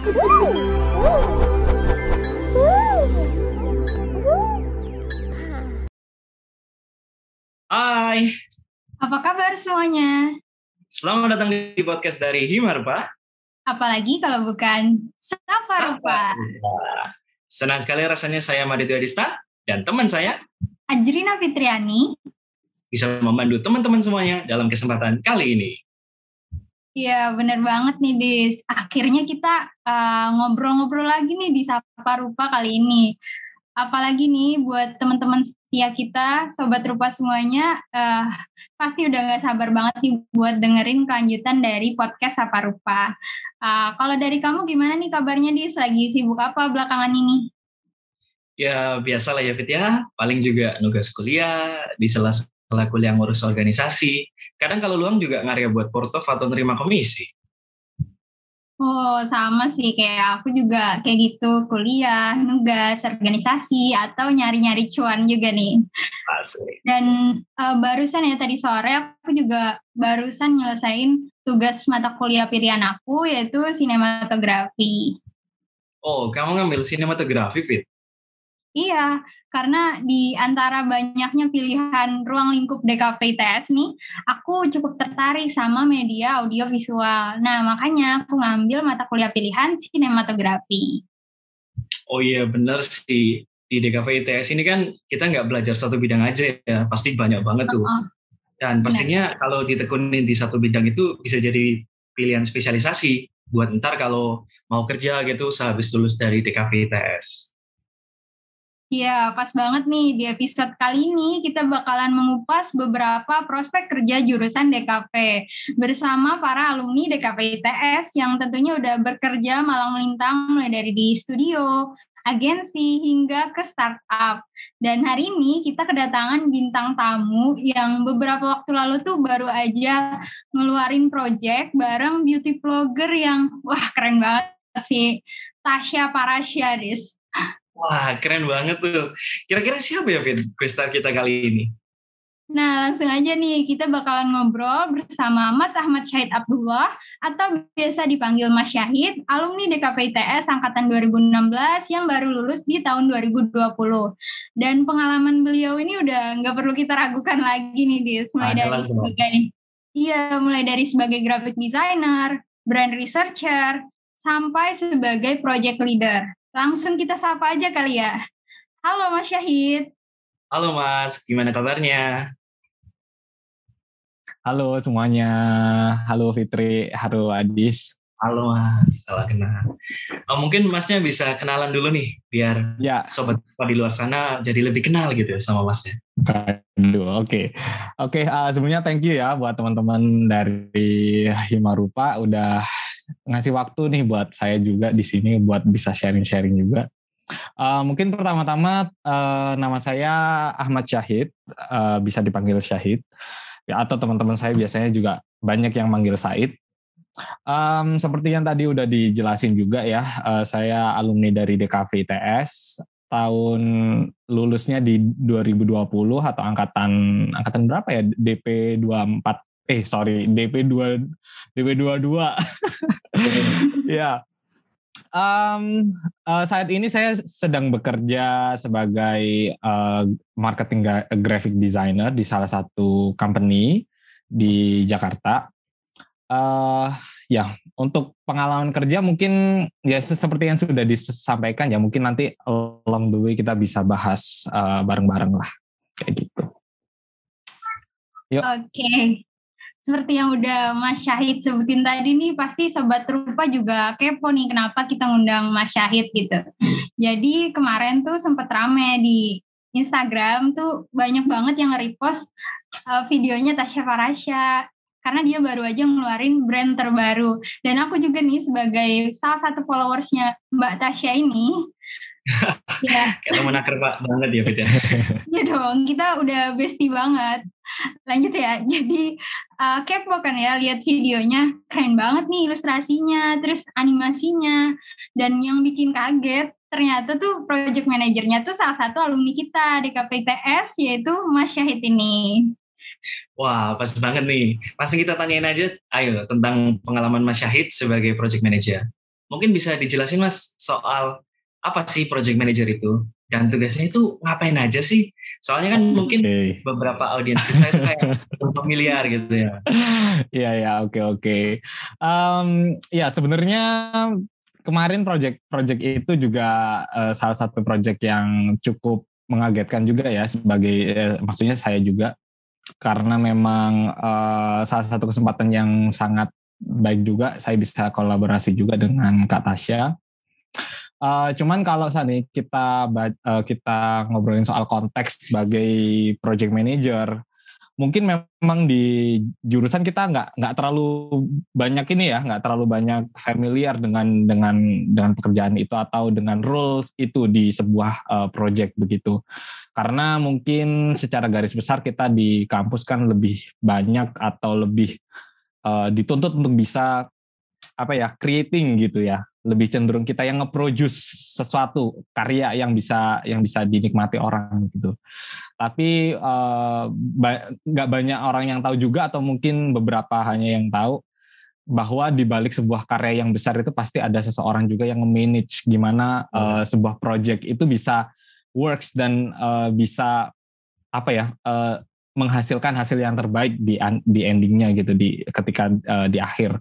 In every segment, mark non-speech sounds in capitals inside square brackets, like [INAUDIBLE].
Hai, Apa kabar semuanya? selamat datang di podcast dari Himar, Pak. Apalagi kalau bukan Sapa Rupa. Senang sekali rasanya saya Maditya Dista dan teman saya Ajrina Fitriani. bisa membantu teman-teman semuanya dalam kesempatan kali ini. Iya bener banget nih Dis. Akhirnya kita uh, ngobrol-ngobrol lagi nih di Sapa Rupa kali ini. Apalagi nih buat teman-teman setia kita, Sobat Rupa semuanya, uh, pasti udah gak sabar banget nih buat dengerin kelanjutan dari podcast Sapa Rupa. Uh, kalau dari kamu gimana nih kabarnya Dis? Lagi sibuk apa belakangan ini? Ya biasalah ya Fit ya, paling juga nugas kuliah, di sela-sela kuliah ngurus organisasi. Kadang kalau luang juga ngarya buat portof atau nerima komisi. Oh, sama sih kayak aku juga kayak gitu, kuliah, nugas, organisasi, atau nyari-nyari cuan juga nih. Asli. Dan uh, barusan ya tadi sore aku juga barusan nyelesain tugas mata kuliah pilihan aku yaitu sinematografi. Oh, kamu ngambil sinematografi, Fit? Iya, karena di antara banyaknya pilihan ruang lingkup DKP ITS nih, aku cukup tertarik sama media audiovisual. Nah, makanya aku ngambil mata kuliah pilihan sinematografi. Oh iya, bener sih. Di DKV ITS ini kan kita nggak belajar satu bidang aja ya, pasti banyak banget tuh. Dan pastinya kalau ditekunin di satu bidang itu bisa jadi pilihan spesialisasi buat ntar kalau mau kerja gitu sehabis lulus dari DKV ITS. Iya, pas banget nih di episode kali ini kita bakalan mengupas beberapa prospek kerja jurusan DKP bersama para alumni DKP ITS yang tentunya udah bekerja malang melintang mulai dari di studio, agensi hingga ke startup. Dan hari ini kita kedatangan bintang tamu yang beberapa waktu lalu tuh baru aja ngeluarin project bareng beauty vlogger yang wah keren banget sih. Tasya Parasya, Dis. Wah, keren banget tuh. Kira-kira siapa ya, Vin, star kita kali ini? Nah, langsung aja nih, kita bakalan ngobrol bersama Mas Ahmad Syahid Abdullah, atau biasa dipanggil Mas Syahid, alumni DKP ITS Angkatan 2016 yang baru lulus di tahun 2020. Dan pengalaman beliau ini udah nggak perlu kita ragukan lagi nih, Dis. Mulai dari sebagai, iya, mulai dari sebagai graphic designer, brand researcher, sampai sebagai project leader. Langsung kita sapa aja kali ya. Halo Mas Syahid. Halo Mas, gimana kabarnya? Halo semuanya, halo Fitri, halo Adis. Halo Mas, salah kenal. Oh, mungkin Masnya bisa kenalan dulu nih, biar ya. sobat di luar sana jadi lebih kenal gitu sama Masnya. Aduh, oke. Okay. Oke, okay, uh, sebenarnya thank you ya buat teman-teman dari Himarupa udah ngasih waktu nih buat saya juga di sini buat bisa sharing-sharing juga. Uh, mungkin pertama-tama uh, nama saya Ahmad Syahid, uh, bisa dipanggil Syahid. Ya, atau teman-teman saya biasanya juga banyak yang manggil Said. Um, seperti yang tadi udah dijelasin juga ya, uh, saya alumni dari DKV ITS tahun lulusnya di 2020 atau angkatan angkatan berapa ya DP 24 eh sorry DP 2 DP 22 ya um, uh, saat ini saya sedang bekerja sebagai uh, marketing graphic designer di salah satu company di Jakarta uh, ya untuk pengalaman kerja mungkin ya seperti yang sudah disampaikan ya mungkin nanti along the way kita bisa bahas bareng-bareng uh, lah kayak gitu. Yuk. Oke. Okay. Seperti yang udah Mas Syahid sebutin tadi nih pasti sobat rupa juga kepo nih kenapa kita ngundang Mas Syahid gitu. Jadi kemarin tuh sempat rame di Instagram tuh banyak banget yang nge-repost uh, videonya Tasya Farasya karena dia baru aja ngeluarin brand terbaru. Dan aku juga nih sebagai salah satu followersnya Mbak Tasya ini. [LAUGHS] ya. Kita menaker pak banget ya Peter. [LAUGHS] Iya dong, kita udah bestie banget. Lanjut ya, [LAUGHS] jadi uh, kepo kan ya lihat videonya, keren banget nih ilustrasinya, terus animasinya, dan yang bikin kaget ternyata tuh project manajernya tuh salah satu alumni kita di KPTS yaitu Mas Syahid ini. Wah, pas banget nih. Pasti kita tanyain aja, ayo tentang pengalaman Mas Syahid sebagai project manager. mungkin bisa dijelasin Mas soal apa sih project manager itu dan tugasnya itu ngapain aja sih? Soalnya kan mungkin okay. beberapa audiens kita itu kayak [LAUGHS] familiar gitu ya. Iya ya, oke oke. ya sebenarnya kemarin project-project itu juga uh, salah satu project yang cukup mengagetkan juga ya sebagai eh, maksudnya saya juga karena memang uh, salah satu kesempatan yang sangat baik juga saya bisa kolaborasi juga dengan Kak Tasya Uh, cuman kalau saat ini kita uh, kita ngobrolin soal konteks sebagai project manager, mungkin memang di jurusan kita nggak nggak terlalu banyak ini ya, nggak terlalu banyak familiar dengan dengan dengan pekerjaan itu atau dengan rules itu di sebuah uh, project begitu. Karena mungkin secara garis besar kita di kampus kan lebih banyak atau lebih uh, dituntut untuk bisa apa ya creating gitu ya. Lebih cenderung kita yang nge-produce sesuatu karya yang bisa yang bisa dinikmati orang gitu. Tapi nggak uh, banyak orang yang tahu juga atau mungkin beberapa hanya yang tahu bahwa di balik sebuah karya yang besar itu pasti ada seseorang juga yang manage gimana uh, sebuah project itu bisa works dan uh, bisa apa ya uh, menghasilkan hasil yang terbaik di di endingnya gitu di ketika uh, di akhir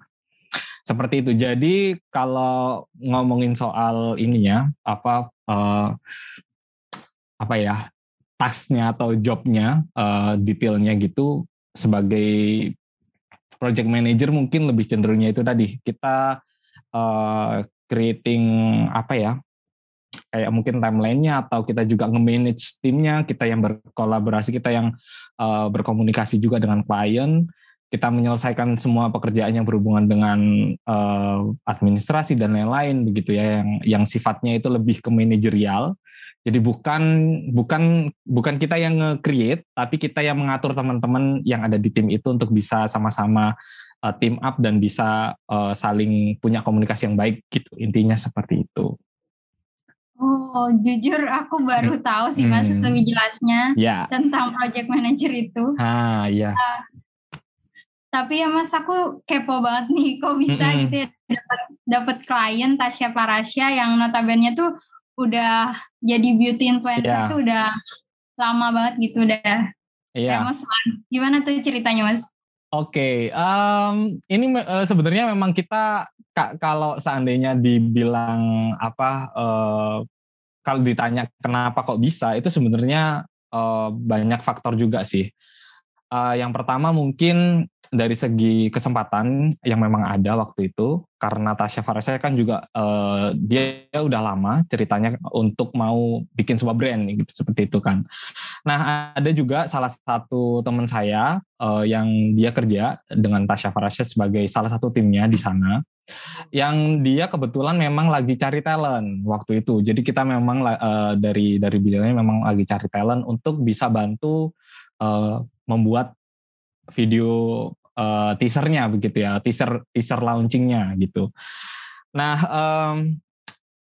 seperti itu. Jadi kalau ngomongin soal ininya apa uh, apa ya tasnya atau jobnya uh, detailnya gitu sebagai project manager mungkin lebih cenderungnya itu tadi kita uh, creating apa ya kayak mungkin timelinenya atau kita juga nge-manage timnya kita yang berkolaborasi kita yang uh, berkomunikasi juga dengan klien kita menyelesaikan semua pekerjaan yang berhubungan dengan uh, administrasi dan lain-lain begitu ya yang yang sifatnya itu lebih ke manajerial. Jadi bukan bukan bukan kita yang nge-create tapi kita yang mengatur teman-teman yang ada di tim itu untuk bisa sama-sama uh, team up dan bisa uh, saling punya komunikasi yang baik gitu. Intinya seperti itu. Oh, jujur aku baru hmm. tahu sih Mas hmm. lebih jelasnya ya. tentang project manager itu. Ah, iya. Uh, tapi ya mas aku kepo banget nih kok bisa mm -hmm. gitu ya dapat dapat klien Tasya Parasya yang notabene tuh udah jadi beauty influencer yeah. tuh udah lama banget gitu udah Iya. Yeah. Mas gimana tuh ceritanya mas? Oke, okay, um, ini uh, sebenarnya memang kita kalau seandainya dibilang apa, uh, kalau ditanya kenapa kok bisa, itu sebenarnya uh, banyak faktor juga sih. Uh, yang pertama mungkin dari segi kesempatan yang memang ada waktu itu karena Tasya Farasya kan juga uh, dia udah lama ceritanya untuk mau bikin sebuah brand gitu seperti itu kan. Nah ada juga salah satu teman saya uh, yang dia kerja dengan Tasya Farasya sebagai salah satu timnya di sana yang dia kebetulan memang lagi cari talent waktu itu. Jadi kita memang uh, dari dari bidangnya memang lagi cari talent untuk bisa bantu uh, membuat video uh, teasernya begitu ya, teaser teaser launchingnya gitu. Nah, um,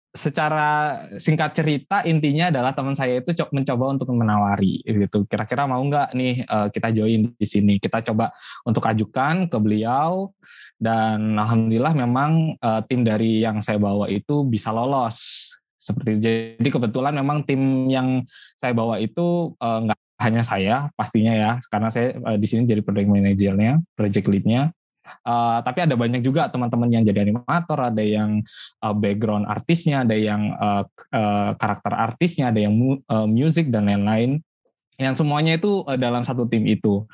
secara singkat cerita intinya adalah teman saya itu mencoba untuk menawari gitu. Kira-kira mau nggak nih uh, kita join di sini? Kita coba untuk ajukan ke beliau dan alhamdulillah memang uh, tim dari yang saya bawa itu bisa lolos seperti itu. Jadi kebetulan memang tim yang saya bawa itu nggak hanya saya pastinya ya karena saya uh, di sini jadi project manajernya, project leadnya. Uh, tapi ada banyak juga teman-teman yang jadi animator, ada yang uh, background artisnya, ada yang uh, uh, karakter artisnya, ada yang mu uh, music dan lain-lain. Yang semuanya itu uh, dalam satu tim itu.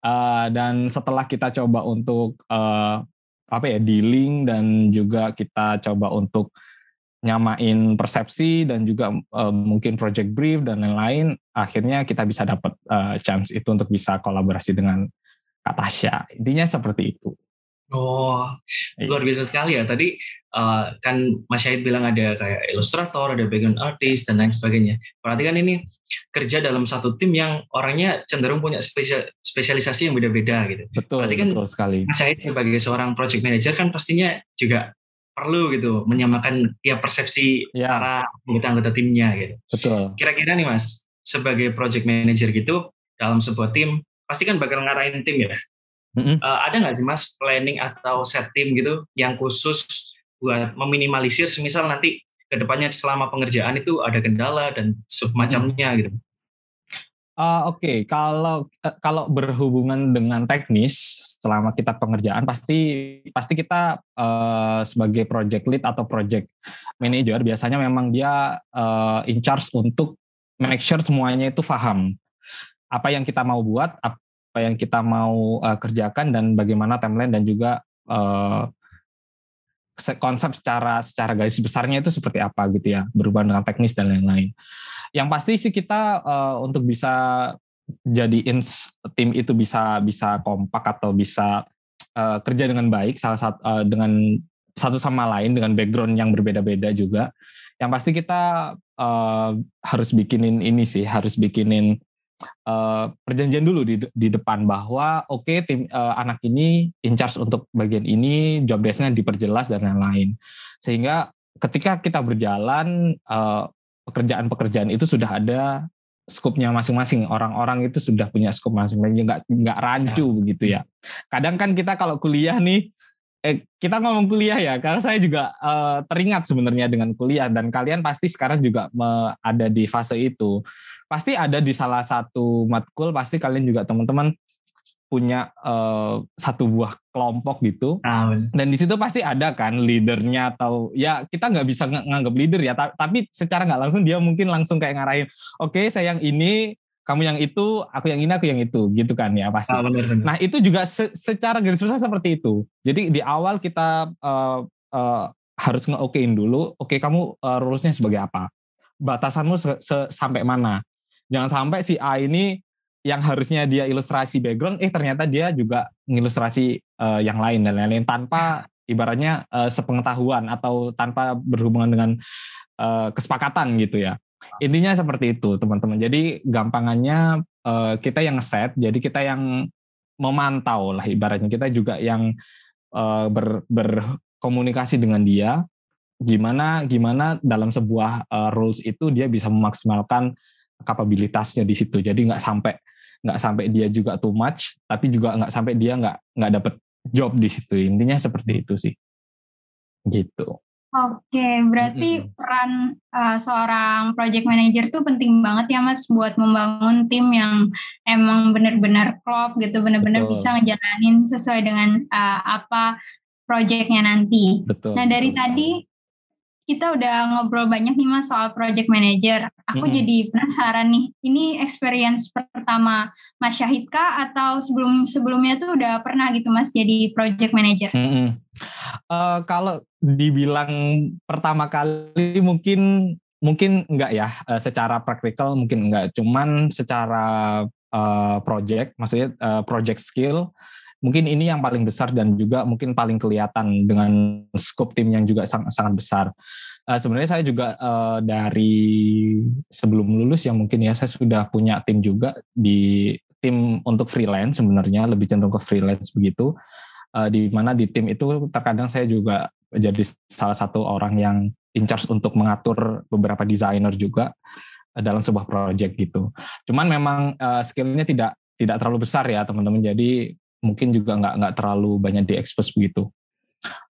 Uh, dan setelah kita coba untuk uh, apa ya dealing dan juga kita coba untuk nyamain persepsi dan juga uh, mungkin project brief dan lain-lain akhirnya kita bisa dapat uh, chance itu untuk bisa kolaborasi dengan Kak Tasya intinya seperti itu Oh, iya. luar biasa sekali ya. Tadi uh, kan Mas Syahid bilang ada kayak ilustrator, ada background artist, dan lain sebagainya. Berarti kan ini kerja dalam satu tim yang orangnya cenderung punya spesial, spesialisasi yang beda-beda gitu. Betul, Berarti kan betul sekali. Mas Syahid sebagai seorang project manager kan pastinya juga perlu gitu menyamakan ya persepsi ya. para anggota-anggota timnya gitu. Betul. Kira-kira nih Mas, sebagai project manager gitu dalam sebuah tim pasti kan bakal ngarahin tim ya. Mm-hmm. Uh, ada nggak sih Mas planning atau set tim gitu yang khusus buat meminimalisir semisal nanti ke depannya selama pengerjaan itu ada kendala dan semacamnya gitu. Uh, Oke, okay. kalau uh, kalau berhubungan dengan teknis selama kita pengerjaan pasti pasti kita uh, sebagai project lead atau project manager biasanya memang dia uh, in charge untuk make sure semuanya itu paham apa yang kita mau buat, apa yang kita mau uh, kerjakan dan bagaimana timeline dan juga uh, konsep secara secara garis besarnya itu seperti apa gitu ya berhubungan dengan teknis dan lain-lain. Yang pasti sih kita uh, untuk bisa jadiin tim itu bisa bisa kompak atau bisa uh, kerja dengan baik salah satu uh, dengan satu sama lain dengan background yang berbeda-beda juga. Yang pasti kita uh, harus bikinin ini sih, harus bikinin uh, perjanjian dulu di di depan bahwa oke okay, tim uh, anak ini in charge untuk bagian ini, job desk-nya diperjelas dan lain-lain. Sehingga ketika kita berjalan uh, pekerjaan-pekerjaan itu sudah ada skupnya masing-masing. Orang-orang itu sudah punya skup masing-masing, nggak nggak rancu ya. begitu ya. Kadang kan kita kalau kuliah nih, eh, kita ngomong kuliah ya, karena saya juga eh, teringat sebenarnya dengan kuliah dan kalian pasti sekarang juga me, ada di fase itu. Pasti ada di salah satu matkul, pasti kalian juga teman-teman punya uh, satu buah kelompok gitu. Ah, dan di situ pasti ada kan leadernya atau ya kita nggak bisa ng nganggap leader ya tapi secara nggak langsung dia mungkin langsung kayak ngarahin oke okay, saya yang ini kamu yang itu aku yang ini aku yang itu gitu kan ya pasti. Ah, bener, bener. nah itu juga se secara garis besar seperti itu. Jadi di awal kita uh, uh, harus ngeokein dulu oke okay, kamu uh, rulesnya sebagai apa? Batasanmu sampai mana? Jangan sampai si A ini yang harusnya dia ilustrasi background eh ternyata dia juga mengilustrasi uh, yang lain dan lain-lain tanpa ibaratnya uh, sepengetahuan atau tanpa berhubungan dengan uh, kesepakatan gitu ya. Intinya seperti itu teman-teman. Jadi gampangannya uh, kita yang set jadi kita yang memantau lah ibaratnya. Kita juga yang uh, ber, berkomunikasi dengan dia gimana gimana dalam sebuah uh, rules itu dia bisa memaksimalkan kapabilitasnya di situ. Jadi nggak sampai nggak sampai dia juga too much, tapi juga nggak sampai dia nggak nggak dapet job di situ. Intinya seperti itu sih. Gitu. Oke, berarti mm -hmm. peran uh, seorang project manager tuh penting banget ya Mas buat membangun tim yang emang benar-benar klop gitu, benar-benar bisa ngejalanin sesuai dengan uh, apa projectnya nanti. Betul. Nah dari betul. tadi kita udah ngobrol banyak nih mas soal project manager. Aku mm -hmm. jadi penasaran nih, ini experience pertama Mas Syahid kah atau sebelum sebelumnya tuh udah pernah gitu mas jadi project manager? Mm -hmm. uh, kalau dibilang pertama kali mungkin mungkin enggak ya, uh, secara praktikal mungkin enggak, cuman secara uh, project, maksudnya uh, project skill mungkin ini yang paling besar dan juga mungkin paling kelihatan dengan scope tim yang juga sangat sangat besar. Uh, sebenarnya saya juga uh, dari sebelum lulus yang mungkin ya saya sudah punya tim juga di tim untuk freelance sebenarnya lebih cenderung ke freelance begitu. Uh, di mana di tim itu terkadang saya juga jadi salah satu orang yang in charge untuk mengatur beberapa desainer juga dalam sebuah project gitu. Cuman memang uh, skillnya tidak tidak terlalu besar ya teman-teman. Jadi mungkin juga nggak nggak terlalu banyak diekspos begitu.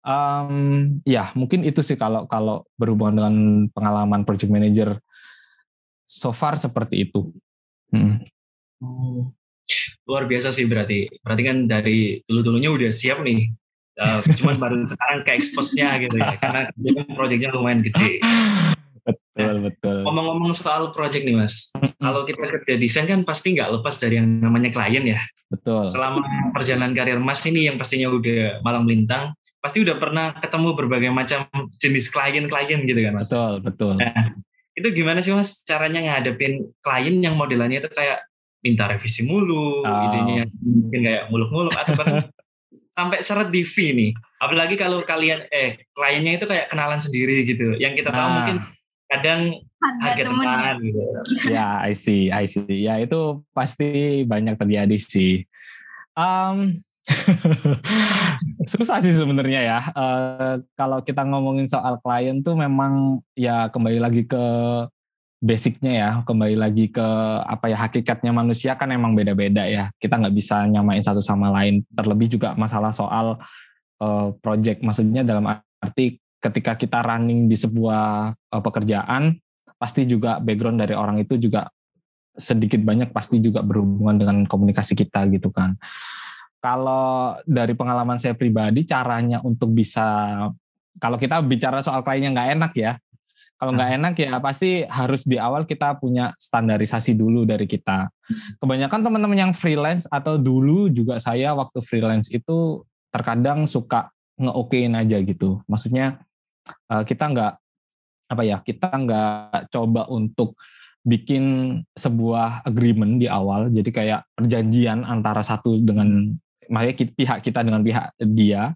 Um, ya mungkin itu sih kalau kalau berhubungan dengan pengalaman project manager so far seperti itu. Hmm. Oh, luar biasa sih berarti. Berarti kan dari dulu-dulunya udah siap nih. Uh, cuman [LAUGHS] baru sekarang ke expose-nya gitu ya. Karena kan proyeknya lumayan gede. Betul, nah, betul. Ngomong-ngomong soal project nih mas, kalau kita kerja desain kan pasti nggak lepas dari yang namanya klien ya. Betul. Selama perjalanan karir mas ini yang pastinya udah malang melintang, pasti udah pernah ketemu berbagai macam jenis klien-klien gitu kan mas. Betul, betul. Nah, itu gimana sih mas caranya ngadepin klien yang modelannya itu kayak minta revisi mulu, oh. idenya mungkin kayak muluk-muluk atau bahkan [LAUGHS] sampai seret di fee nih. Apalagi kalau kalian eh kliennya itu kayak kenalan sendiri gitu. Yang kita tahu nah. mungkin kadang harga teman gitu. Ya, I see, I see. Ya itu pasti banyak terjadi sih. Um, [LAUGHS] susah sih sebenarnya ya. Uh, kalau kita ngomongin soal klien tuh memang ya kembali lagi ke basicnya ya, kembali lagi ke apa ya hakikatnya manusia kan emang beda-beda ya. Kita nggak bisa nyamain satu sama lain. Terlebih juga masalah soal uh, project, maksudnya dalam arti ketika kita running di sebuah uh, pekerjaan pasti juga background dari orang itu juga sedikit banyak pasti juga berhubungan dengan komunikasi kita gitu kan. Kalau dari pengalaman saya pribadi caranya untuk bisa kalau kita bicara soal kliennya nggak enak ya. Kalau nggak enak ya pasti harus di awal kita punya standarisasi dulu dari kita. Kebanyakan teman-teman yang freelance atau dulu juga saya waktu freelance itu terkadang suka ngeokein aja gitu. Maksudnya eh, kita nggak apa ya kita nggak coba untuk bikin sebuah agreement di awal jadi kayak perjanjian antara satu dengan makanya pihak kita dengan pihak dia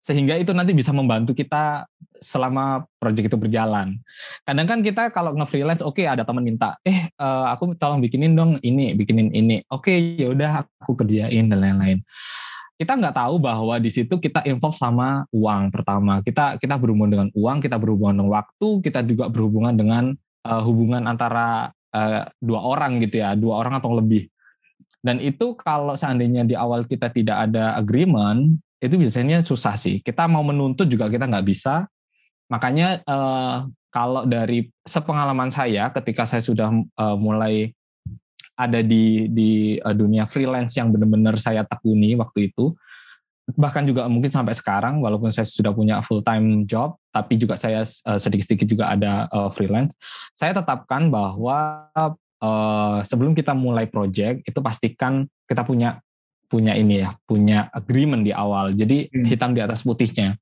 sehingga itu nanti bisa membantu kita selama proyek itu berjalan. Kadang kan kita kalau nge-freelance, oke okay, ada teman minta, eh uh, aku tolong bikinin dong ini, bikinin ini. Oke, okay, ya udah aku kerjain dan lain-lain. Kita nggak tahu bahwa di situ kita involve sama uang pertama. Kita kita berhubungan dengan uang, kita berhubungan dengan waktu, kita juga berhubungan dengan uh, hubungan antara uh, dua orang gitu ya, dua orang atau lebih. Dan itu kalau seandainya di awal kita tidak ada agreement, itu biasanya susah sih. Kita mau menuntut juga kita nggak bisa. Makanya uh, kalau dari sepengalaman saya, ketika saya sudah uh, mulai ada di di uh, dunia freelance yang benar-benar saya tekuni waktu itu, bahkan juga mungkin sampai sekarang walaupun saya sudah punya full time job tapi juga saya uh, sedikit-sedikit juga ada uh, freelance saya tetapkan bahwa uh, sebelum kita mulai project itu pastikan kita punya punya ini ya punya agreement di awal. Jadi hmm. hitam di atas putihnya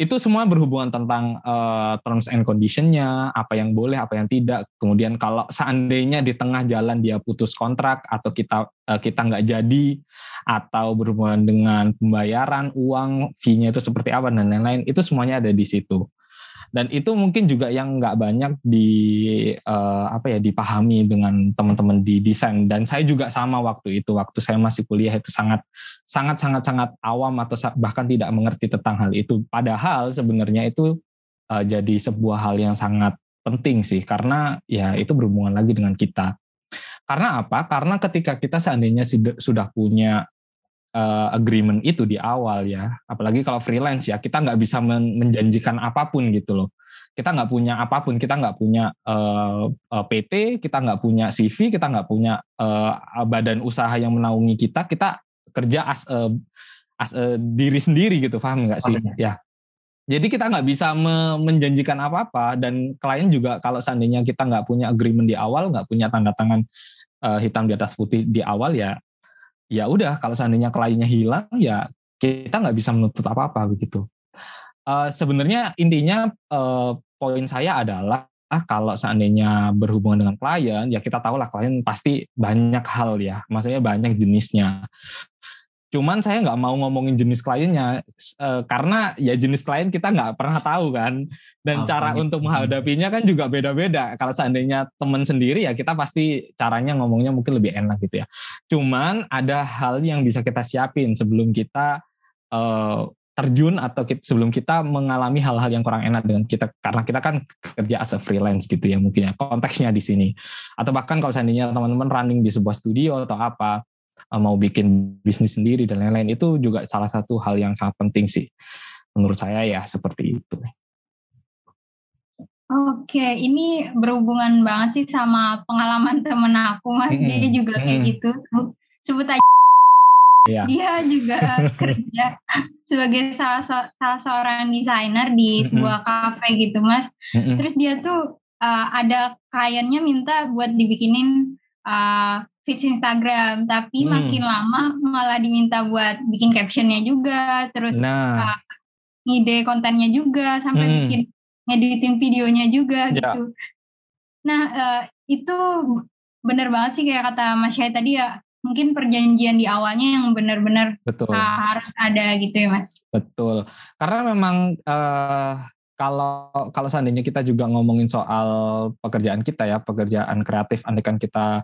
itu semua berhubungan tentang uh, terms and conditionnya, apa yang boleh, apa yang tidak. Kemudian kalau seandainya di tengah jalan dia putus kontrak atau kita uh, kita nggak jadi atau berhubungan dengan pembayaran uang, fee-nya itu seperti apa dan lain-lain, itu semuanya ada di situ dan itu mungkin juga yang nggak banyak di uh, apa ya dipahami dengan teman-teman di desain. Dan saya juga sama waktu itu. Waktu saya masih kuliah itu sangat sangat sangat sangat awam atau bahkan tidak mengerti tentang hal itu. Padahal sebenarnya itu uh, jadi sebuah hal yang sangat penting sih. Karena ya itu berhubungan lagi dengan kita. Karena apa? Karena ketika kita seandainya sudah punya uh, agreement itu di awal ya. Apalagi kalau freelance ya, kita nggak bisa men menjanjikan apa pun gitu loh. Kita nggak punya apa pun, kita nggak punya uh, eh, eh, PT, kita nggak punya CV, kita nggak punya uh, badan usaha yang menaungi kita. Kita kerja as a, as a diri sendiri gitu, paham nggak sih? Oh, ya. Jadi kita nggak bisa me menjanjikan apa-apa dan klien juga kalau seandainya kita nggak punya agreement di awal, nggak punya tanda tangan uh, hitam di atas putih di awal ya ya udah kalau seandainya kliennya hilang ya kita nggak bisa menuntut apa-apa begitu. Uh, Sebenarnya intinya uh, poin saya adalah ah, kalau seandainya berhubungan dengan klien ya kita tahu lah klien pasti banyak hal ya, maksudnya banyak jenisnya. Cuman saya nggak mau ngomongin jenis kliennya uh, karena ya jenis klien kita nggak pernah tahu kan. Dan oh, cara untuk menghadapinya kan juga beda-beda. Kalau seandainya teman sendiri ya kita pasti caranya ngomongnya mungkin lebih enak gitu ya. Cuman ada hal yang bisa kita siapin sebelum kita uh, terjun atau kita, sebelum kita mengalami hal-hal yang kurang enak dengan kita karena kita kan kerja as a freelance gitu ya mungkin ya konteksnya di sini atau bahkan kalau seandainya teman-teman running di sebuah studio atau apa mau bikin bisnis sendiri dan lain-lain itu juga salah satu hal yang sangat penting sih menurut saya ya seperti itu. Oke, ini berhubungan banget sih sama pengalaman temen aku, Mas. Hmm. Dia juga hmm. kayak gitu. Sebut, sebut aja. Yeah. Dia juga [LAUGHS] kerja sebagai salah salah seorang desainer di sebuah kafe gitu, Mas. Hmm. Terus dia tuh uh, ada kliennya minta buat dibikinin uh, feeds Instagram, tapi hmm. makin lama malah diminta buat bikin captionnya juga, terus nah. uh, ngide kontennya juga, sampai hmm. bikin ngeditin videonya juga ya. gitu. Nah uh, itu benar banget sih kayak kata Mas Syed tadi ya, mungkin perjanjian di awalnya yang benar-benar uh, harus ada gitu ya Mas. Betul, karena memang uh, kalau kalau seandainya kita juga ngomongin soal pekerjaan kita ya, pekerjaan kreatif, andekan kita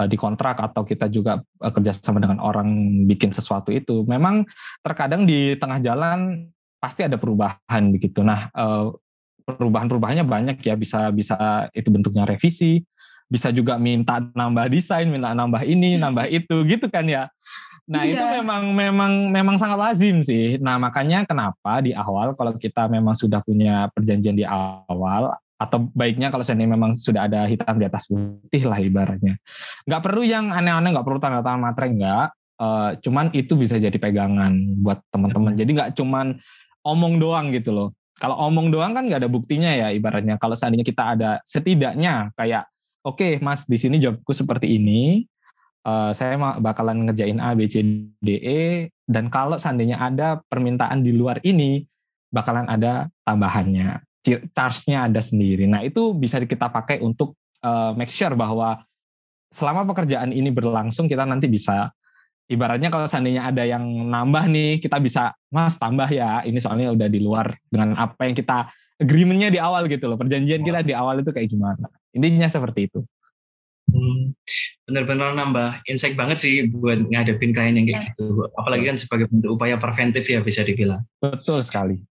Eh, di kontrak atau kita juga uh, kerjasama dengan orang bikin sesuatu itu memang terkadang di tengah jalan pasti ada perubahan begitu nah uh, perubahan-perubahannya banyak ya bisa bisa itu bentuknya revisi bisa juga minta nambah desain minta nambah ini hmm. nambah itu gitu kan ya Nah itu Iya. memang memang memang sangat lazim sih. Nah makanya kenapa di awal kalau kita memang sudah punya perjanjian di awal atau baiknya kalau seandainya memang sudah ada hitam di atas putih lah ibaratnya. Nggak perlu yang aneh-aneh, nggak perlu tanda tangan materai nggak. Eh, cuman itu bisa jadi pegangan buat teman-teman. Jadi nggak cuman omong doang gitu loh. Kalau omong doang kan nggak ada buktinya ya ibaratnya. Kalau seandainya kita ada setidaknya kayak oke mas di sini jobku seperti ini, eh, saya bakalan ngerjain A, B, C, D, E, dan kalau seandainya ada permintaan di luar ini, bakalan ada tambahannya. Charge-nya ada sendiri. Nah itu bisa kita pakai untuk eh, make sure bahwa selama pekerjaan ini berlangsung kita nanti bisa ibaratnya kalau seandainya ada yang nambah nih kita bisa mas tambah ya ini soalnya udah di luar dengan apa yang kita agreementnya di awal gitu loh. Perjanjian kita di awal itu kayak gimana. Intinya seperti itu. Hmm, bener-bener nambah insight banget sih buat ngadepin klien yang kayak gitu. Apalagi kan sebagai bentuk upaya preventif ya bisa dibilang. betul sekali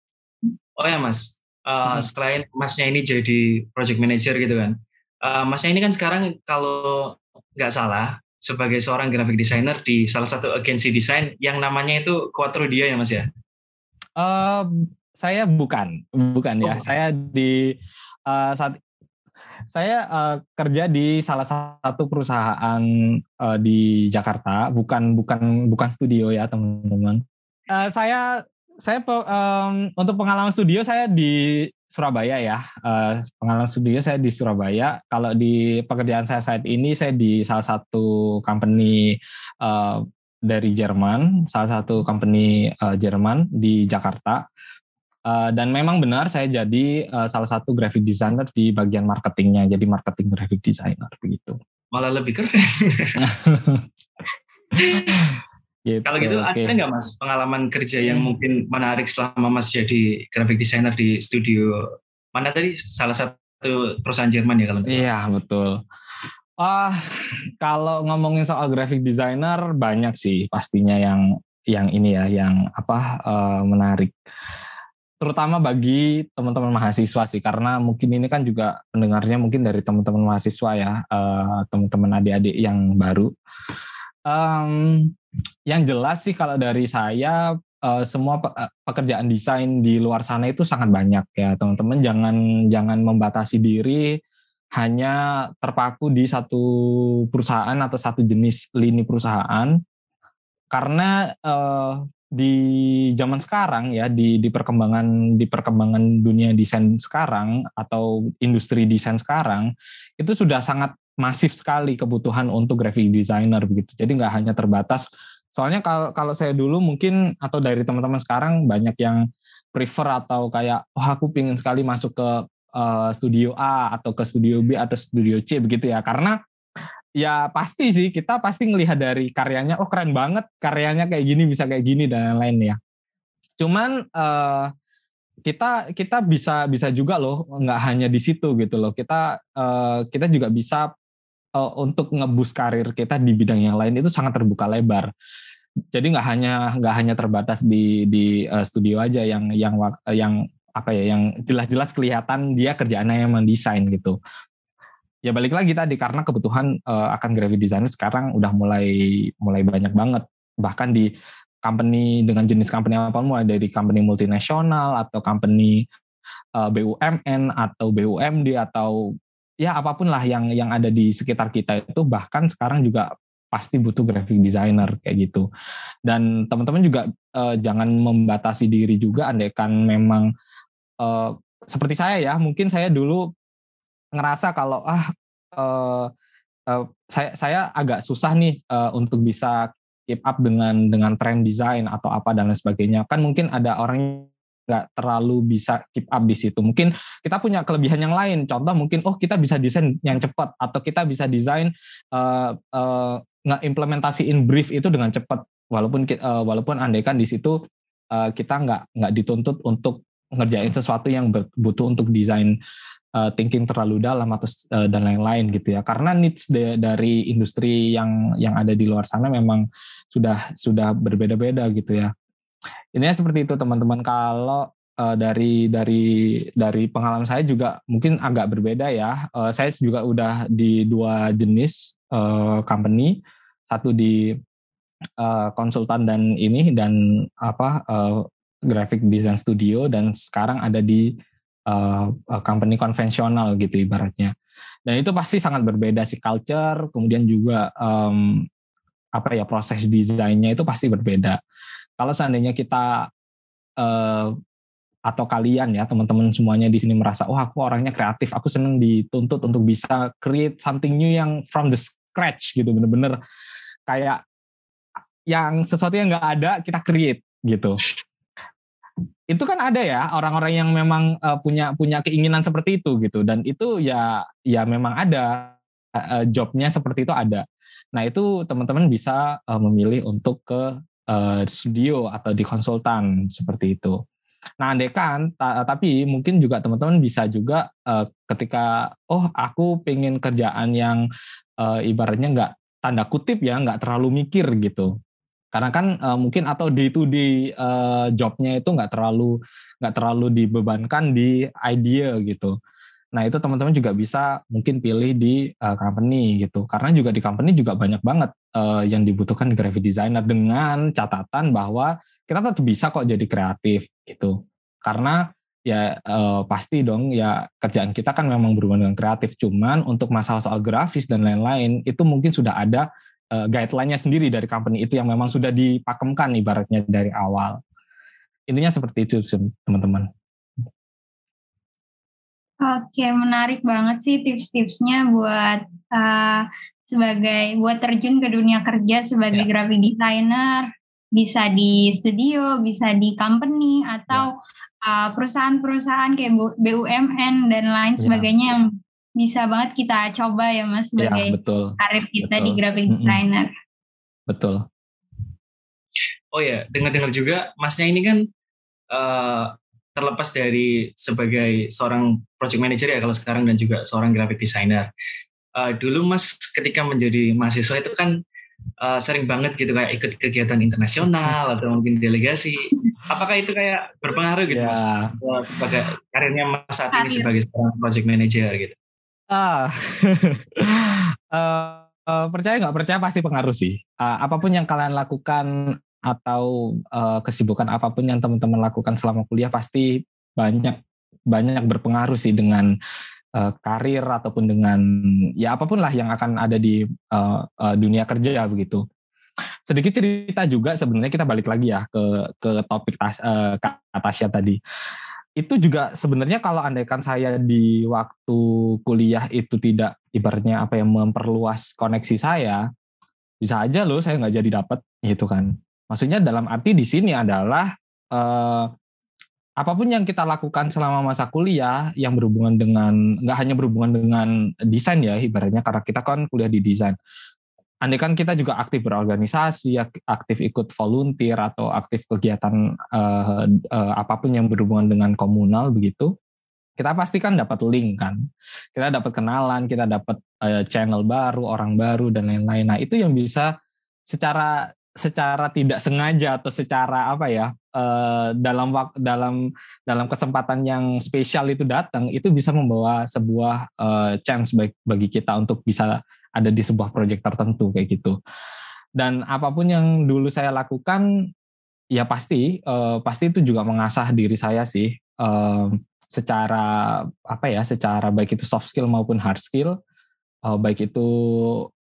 Oh ya mas, uh, Hmm. selain masnya ini jadi project manager gitu kan, uh, masnya ini kan sekarang kalau nggak salah sebagai seorang graphic designer di salah satu agensi desain yang namanya itu Quatrodia ya mas ya? Eh, saya bukan, bukan ya. Oh. Saya di eh, saat saya eh, kerja di salah satu perusahaan eh, di Jakarta, bukan bukan bukan studio ya teman-teman. Eh, saya saya em, untuk pengalaman studio saya di Surabaya ya. Eh, pengalaman studio saya di Surabaya. Kalau di pekerjaan saya saat ini saya di salah satu company eh, dari Jerman, salah satu company eh, Jerman di Jakarta. Eh, dan memang benar saya jadi eh, salah satu graphic designer di bagian marketingnya, jadi marketing graphic designer begitu. Malah lebih keren. [LAUGHS] Gitu, Kalau gitu oke. ada nggak mas pengalaman kerja yang Hmm. mungkin menarik selama mas jadi graphic designer di studio mana tadi salah satu perusahaan Jerman ya kalau? Iya betul. Ah kalau ngomongin soal graphic designer banyak sih pastinya yang yang ini ya yang apa eh, menarik. Terutama bagi teman-teman mahasiswa sih karena mungkin ini kan juga pendengarnya mungkin dari teman-teman mahasiswa ya eh, teman-teman adik-adik yang baru. Yang jelas sih kalau dari saya eh, semua eh, pekerjaan desain di luar sana itu sangat banyak ya teman-teman jangan jangan membatasi diri hanya terpaku di satu perusahaan atau satu jenis lini perusahaan karena di zaman sekarang ya di di perkembangan di perkembangan dunia desain sekarang atau industri desain sekarang itu sudah sangat masif sekali kebutuhan untuk graphic designer begitu. Jadi nggak hanya terbatas. Soalnya kalau kalau saya dulu mungkin atau dari teman-teman sekarang banyak yang prefer atau kayak oh aku pingin sekali masuk ke eh, studio A atau ke studio B atau studio C begitu ya. Karena ya pasti sih. Kita pasti ngelihat dari karyanya oh keren banget karyanya kayak gini bisa kayak gini dan lain-lain ya. Cuman eh, kita kita bisa bisa juga loh nggak hanya di situ gitu loh. Kita eh, kita juga bisa eh, untuk ngebus karir kita di bidang yang lain itu sangat terbuka lebar. Jadi nggak hanya nggak hanya terbatas di di eh, studio aja yang yang yang apa ya yang jelas-jelas kelihatan dia kerjaannya yang mendesain gitu ya balik lagi tadi karena kebutuhan eh, akan graphic designer sekarang udah mulai mulai banyak banget. Bahkan di company dengan jenis company apa mulai dari company multinasional atau company eh, BUMN atau BUMD atau ya apa pun lah yang yang ada di sekitar kita itu bahkan sekarang juga pasti butuh graphic designer kayak gitu. Dan teman-teman juga eh, jangan membatasi diri juga andaikan memang eh, seperti saya ya mungkin saya dulu ngerasa kalau ah eh, eh, saya saya agak susah nih eh, untuk bisa keep up dengan dengan tren desain atau apa dan lain sebagainya. Kan mungkin ada orang nggak terlalu bisa keep up di situ. Mungkin kita punya kelebihan yang lain. Contoh mungkin oh kita bisa desain yang cepat atau kita bisa desain eh, eh, ngeimplementasiin brief itu dengan cepat. Walaupun eh, walaupun andaikan di situ eh, kita nggak nggak dituntut untuk ngerjain sesuatu yang butuh untuk desain uh, thinking terlalu dalam atau uh, dan lain-lain gitu ya. Karena needs de- dari industri yang yang ada di luar sana memang sudah sudah berbeda-beda gitu ya. Intinya seperti itu teman-teman. Kalau uh, dari dari dari pengalaman saya juga mungkin agak berbeda ya. Uh, saya juga udah di dua jenis uh, company. Satu di uh, konsultan dan ini dan apa uh, graphic design studio dan sekarang ada di uh, company konvensional gitu ibaratnya. Dan itu pasti sangat berbeda sih culture, kemudian juga um, apa ya proses desainnya itu pasti berbeda. Kalau seandainya kita uh, atau kalian ya teman-teman semuanya di sini merasa, oh aku orangnya kreatif, aku seneng dituntut untuk bisa create something new yang from the scratch gitu, bener-bener kayak yang sesuatu yang nggak ada kita create gitu itu kan ada ya orang-orang yang memang uh, punya punya keinginan seperti itu gitu. Dan itu ya ya memang ada uh, jobnya seperti itu ada. Nah itu teman-teman bisa uh, memilih untuk ke uh, studio atau di konsultan seperti itu. Nah andekan ta tapi mungkin juga teman-teman bisa juga uh, ketika oh aku pengen kerjaan yang uh, ibaratnya nggak tanda kutip ya nggak terlalu mikir gitu karena kan uh, mungkin atau day to day uh, jobnya itu nggak terlalu nggak terlalu dibebankan di idea gitu. Nah itu teman-teman juga bisa mungkin pilih di uh, company gitu, karena juga di company juga banyak banget uh, yang dibutuhkan graphic designer dengan catatan bahwa kita tetap bisa kok jadi kreatif gitu. Karena ya uh, pasti dong ya kerjaan kita kan memang berhubungan dengan kreatif, cuman untuk masalah soal grafis dan lain-lain itu mungkin sudah ada uh, guideline-nya sendiri dari company itu yang memang sudah dipakemkan ibaratnya dari awal. Intinya seperti itu teman-teman. Oke, menarik banget sih tips-tipsnya buat uh, sebagai buat terjun ke dunia kerja sebagai ya. graphic designer, bisa di studio, bisa di company atau ya. uh, perusahaan-perusahaan kayak BUMN dan lain ya. sebagainya yang bisa banget kita coba ya Mas iya, sebagai ya, betul, karir kita betul. di graphic designer. Betul. Oh ya, dengar-dengar juga Masnya ini kan uh, terlepas dari sebagai seorang project manager ya kalau sekarang dan juga seorang graphic designer. Uh, dulu Mas ketika menjadi mahasiswa itu kan uh, sering banget gitu kayak ikut kegiatan internasional atau mungkin delegasi. Apakah itu kayak berpengaruh gitu yeah. Mas sebagai karirnya Mas saat ini sebagai seorang project manager gitu? Ah, uh, [LAUGHS] percaya nggak percaya pasti pengaruh sih. Uh, apa pun yang kalian lakukan atau uh, kesibukan apa pun yang teman-teman lakukan selama kuliah pasti banyak banyak berpengaruh sih dengan uh, karir ataupun dengan ya apa pun lah yang akan ada di uh, uh, dunia kerja begitu. Sedikit cerita juga sebenarnya kita balik lagi ya ke ke topik tas, uh, Tasya tadi itu juga sebenarnya kalau andaikan saya di waktu kuliah itu tidak ibaratnya apa yang memperluas koneksi saya bisa aja loh saya nggak jadi dapat gitu kan. Maksudnya dalam arti di sini adalah eh, apa pun yang kita lakukan selama masa kuliah yang berhubungan dengan nggak hanya berhubungan dengan desain ya ibaratnya karena kita kan kuliah di desain andai kan kita juga aktif berorganisasi, aktif ikut volunteer atau aktif kegiatan uh, uh, apa pun yang berhubungan dengan komunal begitu, kita pasti kan dapat link kan, kita dapat kenalan, kita dapat uh, channel baru, orang baru dan lain-lain. Nah itu yang bisa secara secara tidak sengaja atau secara apa ya uh, dalam dalam dalam kesempatan yang spesial itu datang itu bisa membawa sebuah uh, chance bagi, bagi kita untuk bisa ada di sebuah proyek tertentu kayak gitu. Dan apa pun yang dulu saya lakukan, ya pasti uh, pasti itu juga mengasah diri saya sih uh, secara apa ya, secara baik itu soft skill maupun hard skill, uh, baik itu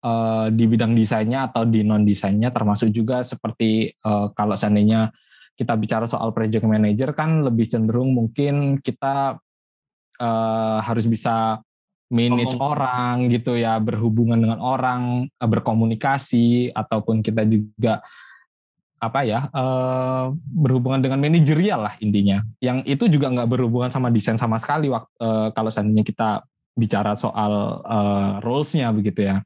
uh, di bidang desainnya atau di non desainnya, termasuk juga seperti uh, kalau seandainya kita bicara soal project manager kan lebih cenderung mungkin kita uh, harus bisa manage oh. orang gitu ya, berhubungan dengan orang, eh, berkomunikasi ataupun kita juga apa ya uh, berhubungan dengan manajerial lah intinya. Yang itu juga nggak berhubungan sama desain sama sekali waktu uh, kalau seandainya kita bicara soal uh, roles-nya begitu ya.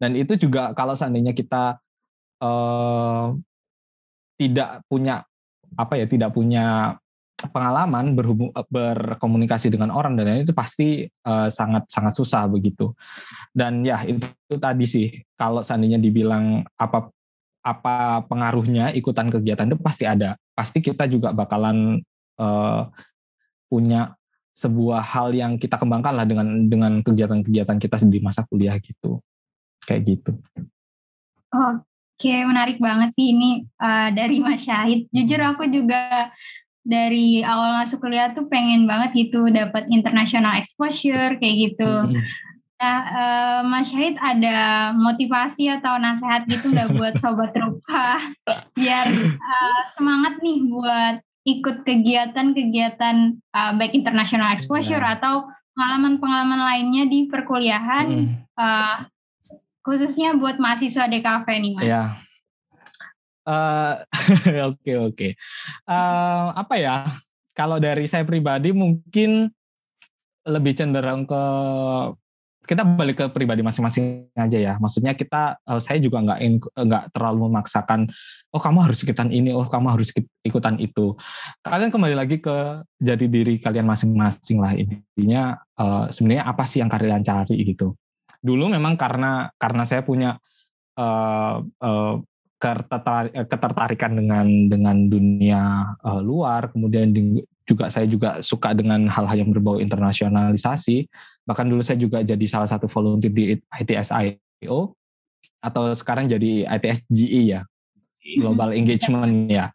Dan itu juga kalau seandainya kita uh, tidak punya apa ya tidak punya pengalaman berhubung berkomunikasi dengan orang dan lain itu pasti uh, sangat sangat susah begitu dan ya itu, itu tadi sih kalau seandainya dibilang apa apa pengaruhnya ikutan kegiatan itu pasti ada pasti kita juga bakalan uh, punya sebuah hal yang kita kembangkan lah dengan dengan kegiatan-kegiatan kita di masa kuliah gitu kayak gitu. Oke, menarik banget sih ini uh, dari Mas Syahid. Jujur aku juga dari awal masuk kuliah tuh pengen banget gitu dapat international exposure kayak gitu. Hmm. Nah, uh, Mas Syahid ada motivasi atau nasihat gitu nggak buat [LAUGHS] sobat rupa biar uh, semangat nih buat ikut kegiatan-kegiatan uh, baik international exposure yeah. atau pengalaman-pengalaman lainnya di perkuliahan hmm. uh, khususnya buat mahasiswa DKV nih mas. Ya. [LAUGHS] Oke oke. Uh, apa ya? Kalau dari saya pribadi mungkin lebih cenderung ke kita balik ke pribadi masing-masing aja ya. Maksudnya kita, uh, saya juga nggak nggak terlalu memaksakan, oh kamu harus ikutan ini, oh kamu harus ikutan itu. Kalian kembali lagi ke jadi diri kalian masing-masing lah intinya. Uh, sebenarnya apa sih yang kalian cari gitu? dulu memang karena karena saya punya uh, uh, ketertarikan dengan dengan dunia uh, luar, kemudian di, juga saya juga suka dengan hal-hal yang berbau internasionalisasi. Bahkan dulu saya juga jadi salah satu volunteer di ITSIO atau sekarang jadi ITSGE ya, Global Engagement ya.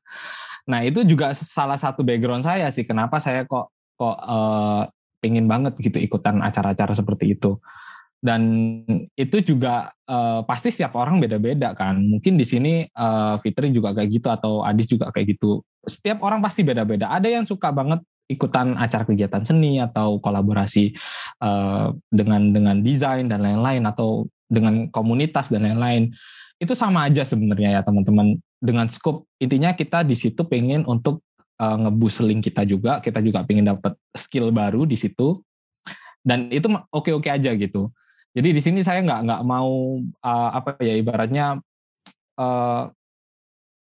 Nah itu juga salah satu background saya sih. Kenapa saya kok kok uh, pengen banget gitu ikutan acara-acara seperti itu dan itu juga uh, pasti setiap orang beda-beda kan. Mungkin di sini uh, Fitri juga kayak gitu atau Adis juga kayak gitu. Setiap orang pasti beda-beda. Ada yang suka banget ikutan acara kegiatan seni atau kolaborasi uh, dengan dengan desain dan lain-lain atau dengan komunitas dan lain-lain. Itu sama aja sebenarnya ya teman-teman. Dengan scope intinya kita di situ pengen untuk uh, ngebus link kita juga. Kita juga pengen dapat skill baru di situ. Dan itu oke-oke aja gitu jadi di sini saya nggak nggak mau uh, apa ya ibaratnya uh,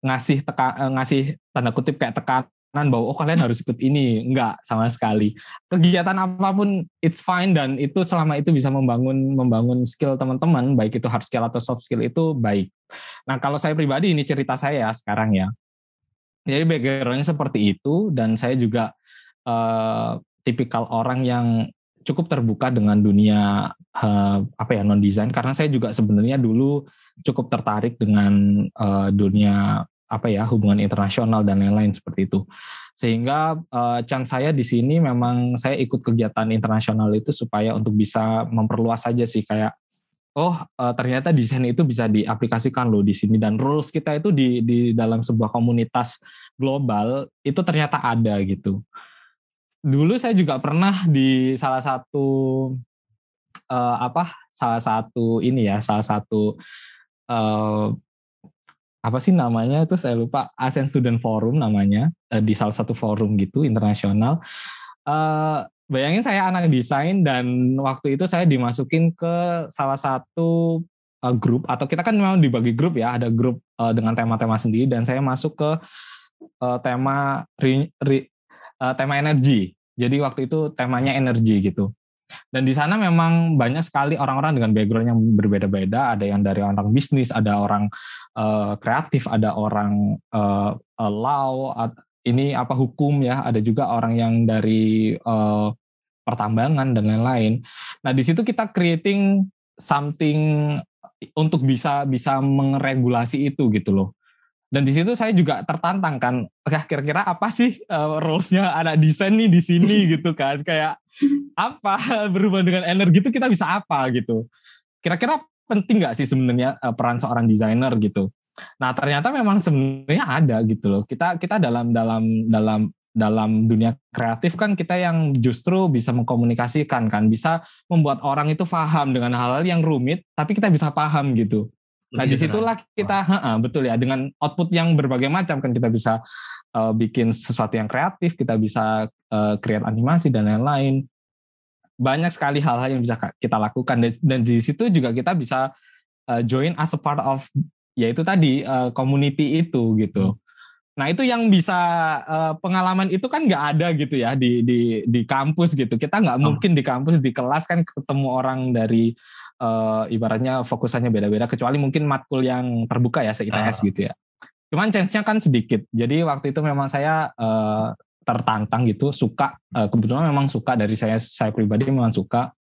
ngasih teka, uh, ngasih tanda kutip kayak tekanan bahwa oh kalian harus ikut ini. Nggak sama sekali. Kegiatan apa pun it's fine dan itu selama itu bisa membangun membangun skill teman-teman baik itu hard skill atau soft skill itu baik. Nah kalau saya pribadi ini cerita saya sekarang ya. Jadi backgroundnya seperti itu dan saya juga uh, tipikal orang yang cukup terbuka dengan dunia uh, apa ya non design karena saya juga sebenarnya dulu cukup tertarik dengan uh, dunia apa ya hubungan internasional dan lain-lain seperti itu. Sehingga uh, chance saya di sini memang saya ikut kegiatan internasional itu supaya untuk bisa memperluas saja sih kayak oh uh, ternyata desain itu bisa diaplikasikan loh di sini dan rules kita itu di di dalam sebuah komunitas global itu ternyata ada gitu dulu saya juga pernah di salah satu uh, apa salah satu ini ya salah satu uh, apa sih namanya itu saya lupa ASEAN Student Forum namanya uh, di salah satu forum gitu internasional. Uh, bayangin saya anak desain dan waktu itu saya dimasukin ke salah satu uh, grup atau kita kan memang dibagi grup ya ada grup uh, dengan tema-tema sendiri dan saya masuk ke uh, tema re, re, uh, tema energi. Jadi waktu itu temanya energi gitu. Dan di sana memang banyak sekali orang-orang dengan background yang berbeda-beda. Ada yang dari orang bisnis, ada orang uh, kreatif, ada orang uh, law, ini apa hukum ya. Ada juga orang yang dari uh, pertambangan dan lain-lain. Nah di situ kita creating something untuk bisa bisa mengregulasi itu gitu loh dan di situ saya juga tertantang kan kira-kira apa sih uh, rules-nya anak desain nih di sini? [LAUGHS] Gitu kan kayak apa? [LAUGHS] Berhubungan dengan energi itu kita bisa apa? Gitu. Kira-kira penting nggak sih sebenarnya uh, peran seorang desainer gitu? Nah ternyata memang sebenarnya ada gitu loh. Kita kita dalam dalam dalam dalam dunia kreatif kan kita yang justru bisa mengkomunikasikan kan bisa membuat orang itu paham dengan hal-hal yang rumit tapi kita bisa paham gitu Nah di situlah kita, ha, betul ya, dengan output yang berbagai macam kan kita bisa uh, bikin sesuatu yang kreatif, kita bisa uh, create animasi dan lain-lain. Banyak sekali hal-hal yang bisa kita lakukan dan, dan di situ juga kita bisa uh, join as a part of yaitu tadi uh, community itu gitu. Hmm. Nah itu yang bisa uh, pengalaman itu kan nggak ada gitu ya di di di kampus gitu. Kita nggak oh. mungkin di kampus di kelas kan ketemu orang dari uh, ibaratnya fokusannya beda-beda kecuali mungkin matkul yang terbuka ya se uh. gitu ya. Cuman chance-nya kan sedikit. Jadi waktu itu memang saya uh, tertantang gitu, suka uh, kebetulan memang suka dari saya saya pribadi memang suka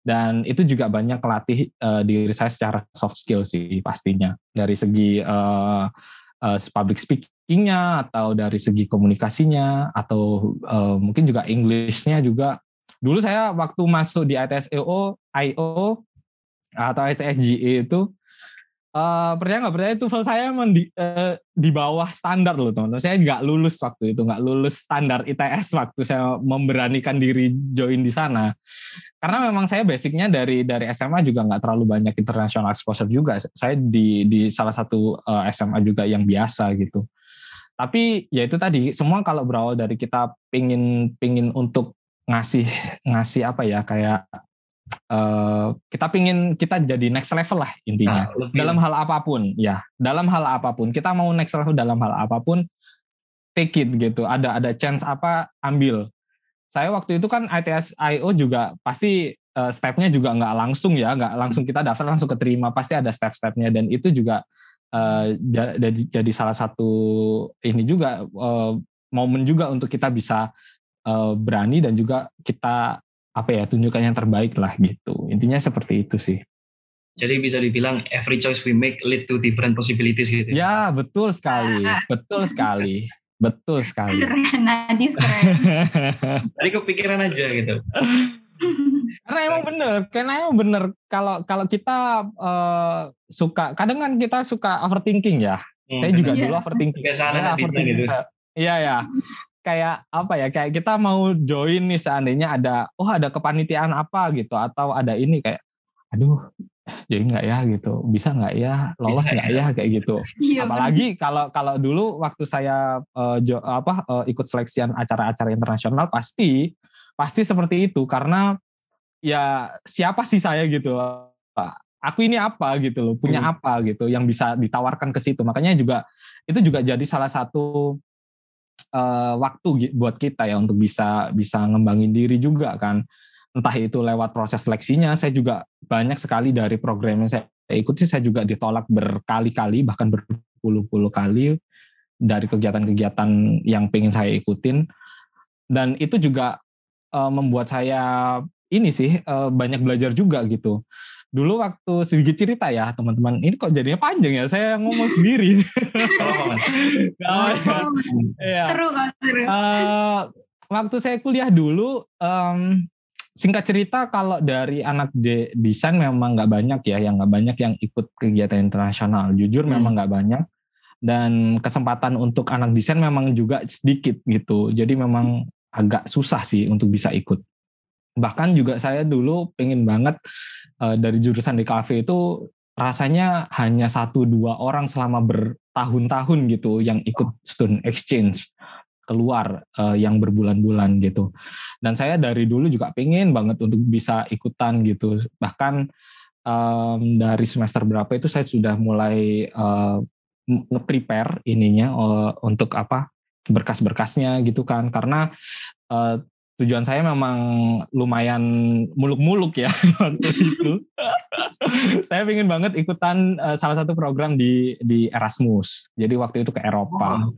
dan itu juga banyak melatih uh, diri saya secara soft skill sih pastinya dari segi uh, uh, public speakingnya atau dari segi komunikasinya atau uh, mungkin juga Englishnya juga dulu saya waktu masuk di ITSEO IO atau ITSGE itu Uh, percaya nggak percaya TOEFL saya emang di, uh, di bawah standar loh teman-teman. Saya nggak lulus waktu itu, nggak lulus standar ITS waktu saya memberanikan diri join di sana. Karena memang saya basicnya dari dari SMA juga nggak terlalu banyak international exposure juga. Saya di di salah satu uh, eh, SMA juga yang biasa gitu. Tapi ya itu tadi semua kalau berawal dari kita pingin pingin untuk ngasih ngasih apa ya kayak Uh, kita pingin kita jadi next level lah intinya. Nah, dalam hal apa pun ya. Dalam hal apa pun kita mau next level dalam hal apa pun take it gitu. Ada ada chance apa ambil. Saya waktu itu kan ITS IO juga pasti uh, stepnya juga nggak langsung ya nggak langsung kita daftar langsung keterima. Pasti ada step-stepnya. Dan itu juga uh, jadi, jadi salah satu ini juga uh, momen juga untuk kita bisa uh, berani dan juga kita apa ya tunjukkan yang terbaik lah gitu. Intinya seperti itu sih. Jadi bisa dibilang every choice we make lead to different possibilities gitu ya? Betul sekali. Betul sekali. Betul sekali. [LAUGHS] Keren Nadis keren. [LAUGHS] Tadi kepikiran aja gitu. Karena emang bener karena emang bener. Kalau kalau kita uh, suka kadang kan kita suka overthinking ya. Hmm, saya juga dulu overthinking. Ya, overthinking gitu. iya ya [LAUGHS] kayak apa ya kayak kita mau join nih seandainya ada oh ada kepanitiaan apa gitu atau ada ini kayak aduh jadi nggak ya? gitu. Bisa nggak ya? Lolos nggak ya. ya? kayak gitu. Iya, apalagi kalau kalau dulu waktu saya uh, jo, apa uh, ikut seleksian acara-acara internasional pasti pasti seperti itu. Karena ya siapa sih saya gitu aku ini apa? gitu loh punya hmm. apa? gitu yang bisa ditawarkan ke situ. Makanya juga itu juga jadi salah satu uh, waktu buat kita ya untuk bisa bisa ngembangin diri juga kan. Entah itu lewat proses seleksinya saya juga banyak sekali dari program yang saya ikuti saya juga ditolak berkali-kali bahkan berpuluh-puluh kali dari kegiatan-kegiatan yang pengen saya ikutin. Dan itu juga uh, membuat saya ini sih uh, banyak belajar juga gitu dulu waktu sedikit cerita ya teman-teman. Ini kok jadinya panjang ya? Saya ngomong [LAUGHS] sendiri. [LAUGHS] Oh, ya. seru seru. Uh, waktu saya kuliah dulu um, singkat cerita kalau dari anak de desain memang nggak banyak ya yang nggak banyak yang ikut kegiatan internasional. Jujur hmm. memang nggak banyak. Dan kesempatan untuk anak desain memang juga sedikit gitu. Jadi memang agak susah sih untuk bisa ikut. Bahkan juga saya dulu pengen banget uh, dari jurusan di kafe itu rasanya hanya satu dua orang selama bertahun-tahun gitu yang ikut student exchange keluar uh, yang berbulan-bulan gitu. Dan saya dari dulu juga pengen banget untuk bisa ikutan gitu. Bahkan um, dari semester berapa itu saya sudah mulai uh, nge-prepare ininya uh, untuk apa berkas-berkasnya gitu kan karena uh, tujuan saya memang lumayan muluk-muluk ya [LAUGHS] waktu itu. [LAUGHS] saya ingin banget ikutan uh, salah satu program di di Erasmus. Jadi waktu itu ke Eropa. Oh.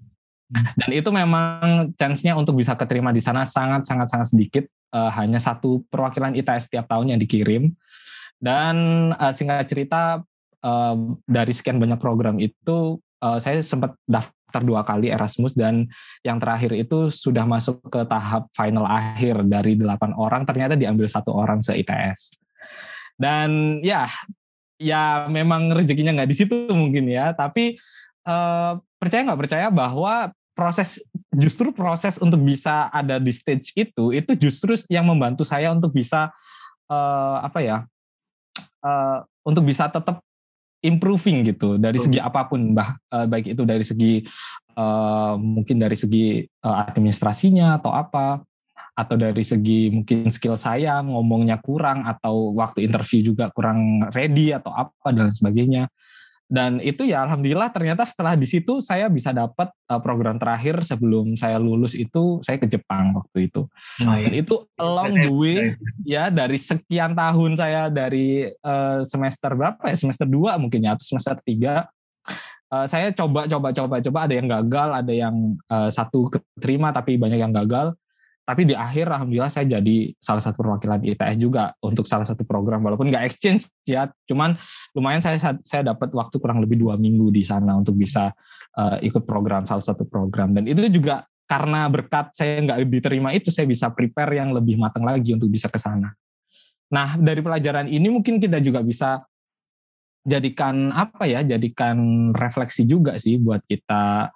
Dan itu memang chance-nya untuk bisa keterima di sana sangat sangat sangat sedikit. Uh, hanya satu perwakilan ITS setiap tahun yang dikirim. Dan uh, singkat cerita uh, dari sekian banyak program itu uh, saya sempat daftar daftar dua kali Erasmus dan yang terakhir itu sudah masuk ke tahap final akhir dari delapan orang ternyata diambil satu orang se ITS dan ya ya memang rezekinya nggak di situ [LAUGHS] mungkin ya tapi uh, percaya nggak percaya bahwa proses justru proses untuk bisa ada di stage itu itu justru yang membantu saya untuk bisa uh, apa ya uh, untuk bisa tetap improving gitu dari segi apa pun bah uh, baik itu dari segi uh, mungkin dari segi uh, administrasinya atau apa atau dari segi mungkin skill saya ngomongnya kurang atau waktu interview juga kurang ready atau apa dan sebagainya dan itu ya alhamdulillah ternyata setelah di situ saya bisa dapat uh, program terakhir sebelum saya lulus itu saya ke Jepang waktu itu. Oh, ya. dan itu along the way ya dari sekian tahun saya dari uh, semester berapa ya semester 2 mungkin ya atau semester 3 uh, eh, saya coba coba coba coba. Ada yang gagal ada yang uh, satu keterima tapi banyak yang gagal tapi di akhir alhamdulillah saya jadi salah satu perwakilan ITS juga untuk salah satu program walaupun nggak exchange ya. Cuman lumayan saya saya dapat waktu kurang lebih dua minggu di sana untuk bisa uh, ikut program salah satu program. Dan itu juga karena berkat saya nggak diterima itu saya bisa prepare yang lebih matang lagi untuk bisa ke sana. Nah dari pelajaran ini mungkin kita juga bisa jadikan apa ya jadikan refleksi juga sih buat kita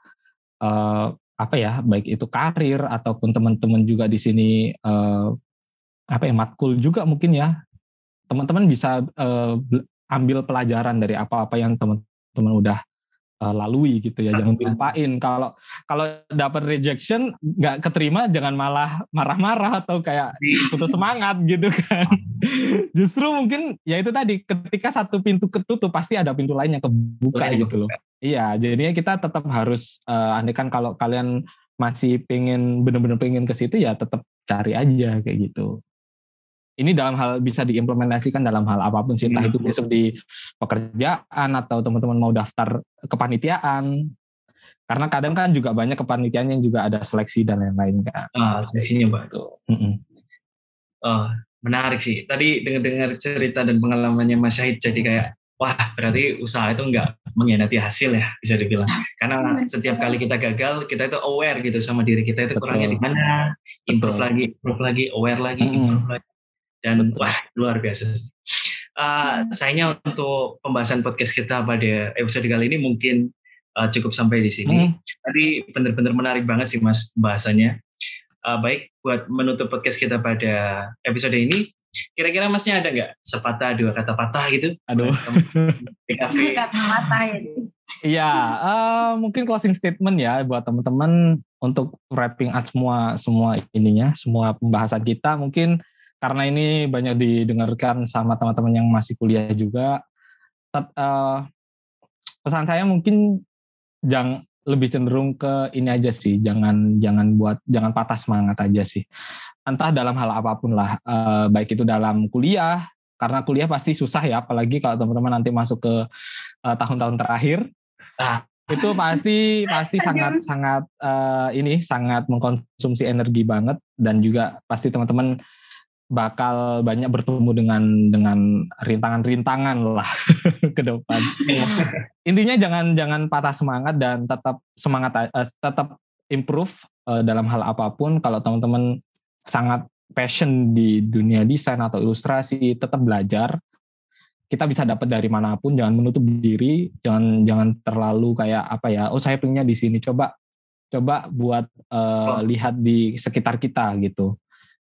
uh, apa ya baik itu karir ataupun teman-teman juga di sini uh, apa ya matkul juga mungkin ya. Teman-teman bisa uh, ambil pelajaran dari apa-apa yang teman-teman udah uh, lalui gitu ya jangan dilupain kalau kalau dapat rejection nggak keterima jangan malah marah-marah atau kayak putus semangat gitu kan. Justru mungkin ya itu tadi ketika satu pintu ketutup pasti ada pintu lain yang kebuka gitu loh. Iya, jadinya kita tetap harus uh, andai kan kalau kalian masih pengen benar-benar pengen ke situ ya tetap cari aja kayak gitu. Ini dalam hal bisa diimplementasikan dalam hal apa pun sih, entah hmm. itu besok di pekerjaan atau teman-teman mau daftar kepanitiaan. Karena kadang kan juga banyak kepanitiaan yang juga ada seleksi dan lain-lain kan. Ah, seleksinya mbak. Mm -mm. Oh, menarik sih. Tadi dengar-dengar cerita dan pengalamannya Mas Syahid jadi kayak wah berarti usaha itu enggak mengkhianati hasil ya bisa dibilang karena setiap kali kita gagal kita itu aware gitu sama diri kita itu kurangnya di mana improve Betul. lagi improve lagi aware lagi hmm. improve lagi dan Betul. wah luar biasa uh, sayangnya untuk pembahasan podcast kita pada episode kali ini mungkin uh, cukup sampai di sini hmm. tadi benar-benar menarik banget sih mas bahasannya uh, baik buat menutup podcast kita pada episode ini Kira-kira masnya ada nggak sepatah dua kata patah gitu? Aduh. [LAUGHS] kata patah ya. Iya, uh, mungkin closing statement ya buat teman-teman untuk wrapping up semua semua ininya, semua pembahasan kita mungkin karena ini banyak didengarkan sama teman-teman yang masih kuliah juga. Tet, uh, pesan saya mungkin jangan lebih cenderung ke ini aja sih, jangan jangan buat jangan patah semangat aja sih. Entah dalam hal apa pun lah, uh, baik itu dalam kuliah, karena kuliah pasti susah ya, apalagi kalau teman-teman nanti masuk ke uh, tahun-tahun terakhir, ah. itu pasti pasti sangat sangat uh, ini sangat mengkonsumsi energi banget. Dan juga pasti teman-teman bakal banyak bertemu dengan dengan rintangan-rintangan lah [LAUGHS] ke depan. Intinya jangan jangan patah semangat dan tetap semangat uh, tetap improve uh, dalam hal apa pun. Kalau teman-teman sangat passion di dunia desain atau ilustrasi tetap belajar kita bisa dapat dari mana pun jangan menutup diri jangan jangan terlalu kayak apa ya oh saya pengennya di sini coba coba buat uh, oh. lihat di sekitar kita gitu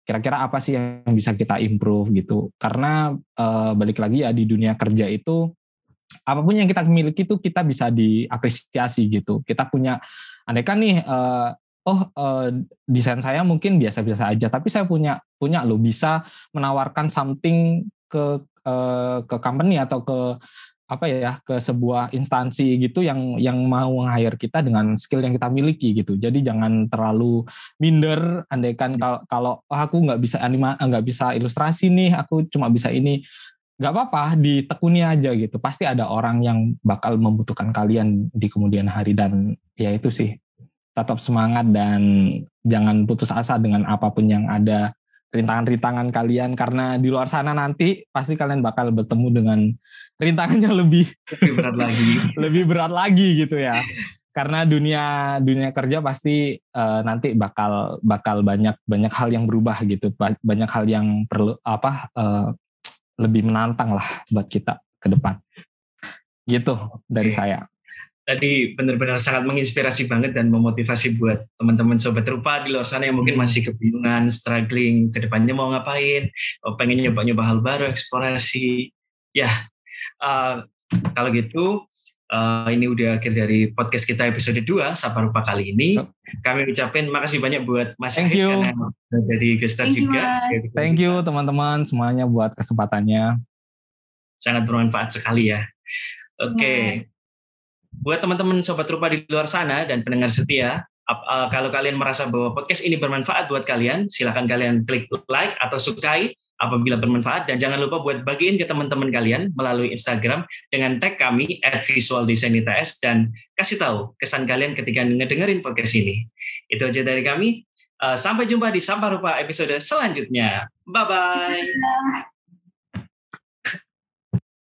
kira-kira apa sih yang bisa kita improve gitu? Karena uh, balik lagi ya di dunia kerja itu apa pun yang kita miliki itu kita bisa diapresiasi gitu. Kita punya andai kan nih uh, oh uh, desain saya mungkin biasa-biasa aja tapi saya punya punya lo bisa menawarkan something ke uh, ke company atau ke apa ya ke sebuah instansi gitu yang yang mau hire kita dengan skill yang kita miliki gitu. Jadi jangan terlalu minder andaikan hmm. kalau kalau oh, aku nggak bisa anima nggak bisa ilustrasi nih aku cuma bisa ini nggak apa-apa ditekuni aja gitu. Pasti ada orang yang bakal membutuhkan kalian di kemudian hari dan ya itu sih tetap semangat dan jangan putus asa dengan apa pun yang ada rintangan-rintangan kalian karena di luar sana nanti pasti kalian bakal bertemu dengan rintangannya lebih lebih berat lagi. [LAUGHS] Lebih berat lagi gitu ya. Karena dunia dunia kerja pasti uh, nanti bakal bakal banyak banyak hal yang berubah gitu. Banyak hal yang perlu apa uh, lebih menantang lah buat kita ke depan. Gitu dari saya tadi benar-benar sangat menginspirasi banget dan memotivasi buat teman-teman sobat rupa di luar sana yang mungkin hmm. masih kebingungan, struggling, ke depannya mau ngapain, oh, pengen nyoba-nyoba hal baru, eksplorasi. Ya, uh, kalau gitu uh, ini udah akhir dari podcast kita episode 2 Sapa Rupa kali ini. Kami ucapin makasih banyak buat Mas Thank you. karena jadi gestar juga. Thank you teman-teman semuanya buat kesempatannya. Sangat bermanfaat sekali ya. Oke. Okay. Iya buat teman-teman sobat rupa di luar sana dan pendengar setia, uh, kalau kalian merasa bahwa podcast ini bermanfaat buat kalian, silakan kalian klik like atau sukai apabila bermanfaat dan jangan lupa buat bagiin ke teman-teman kalian melalui Instagram dengan tag kami at Visual Design ITS dan kasih tahu kesan kalian ketika ngedengerin podcast ini. Itu aja dari kami. Uh, sampai jumpa di Sampah Rupa episode selanjutnya. Bye-bye.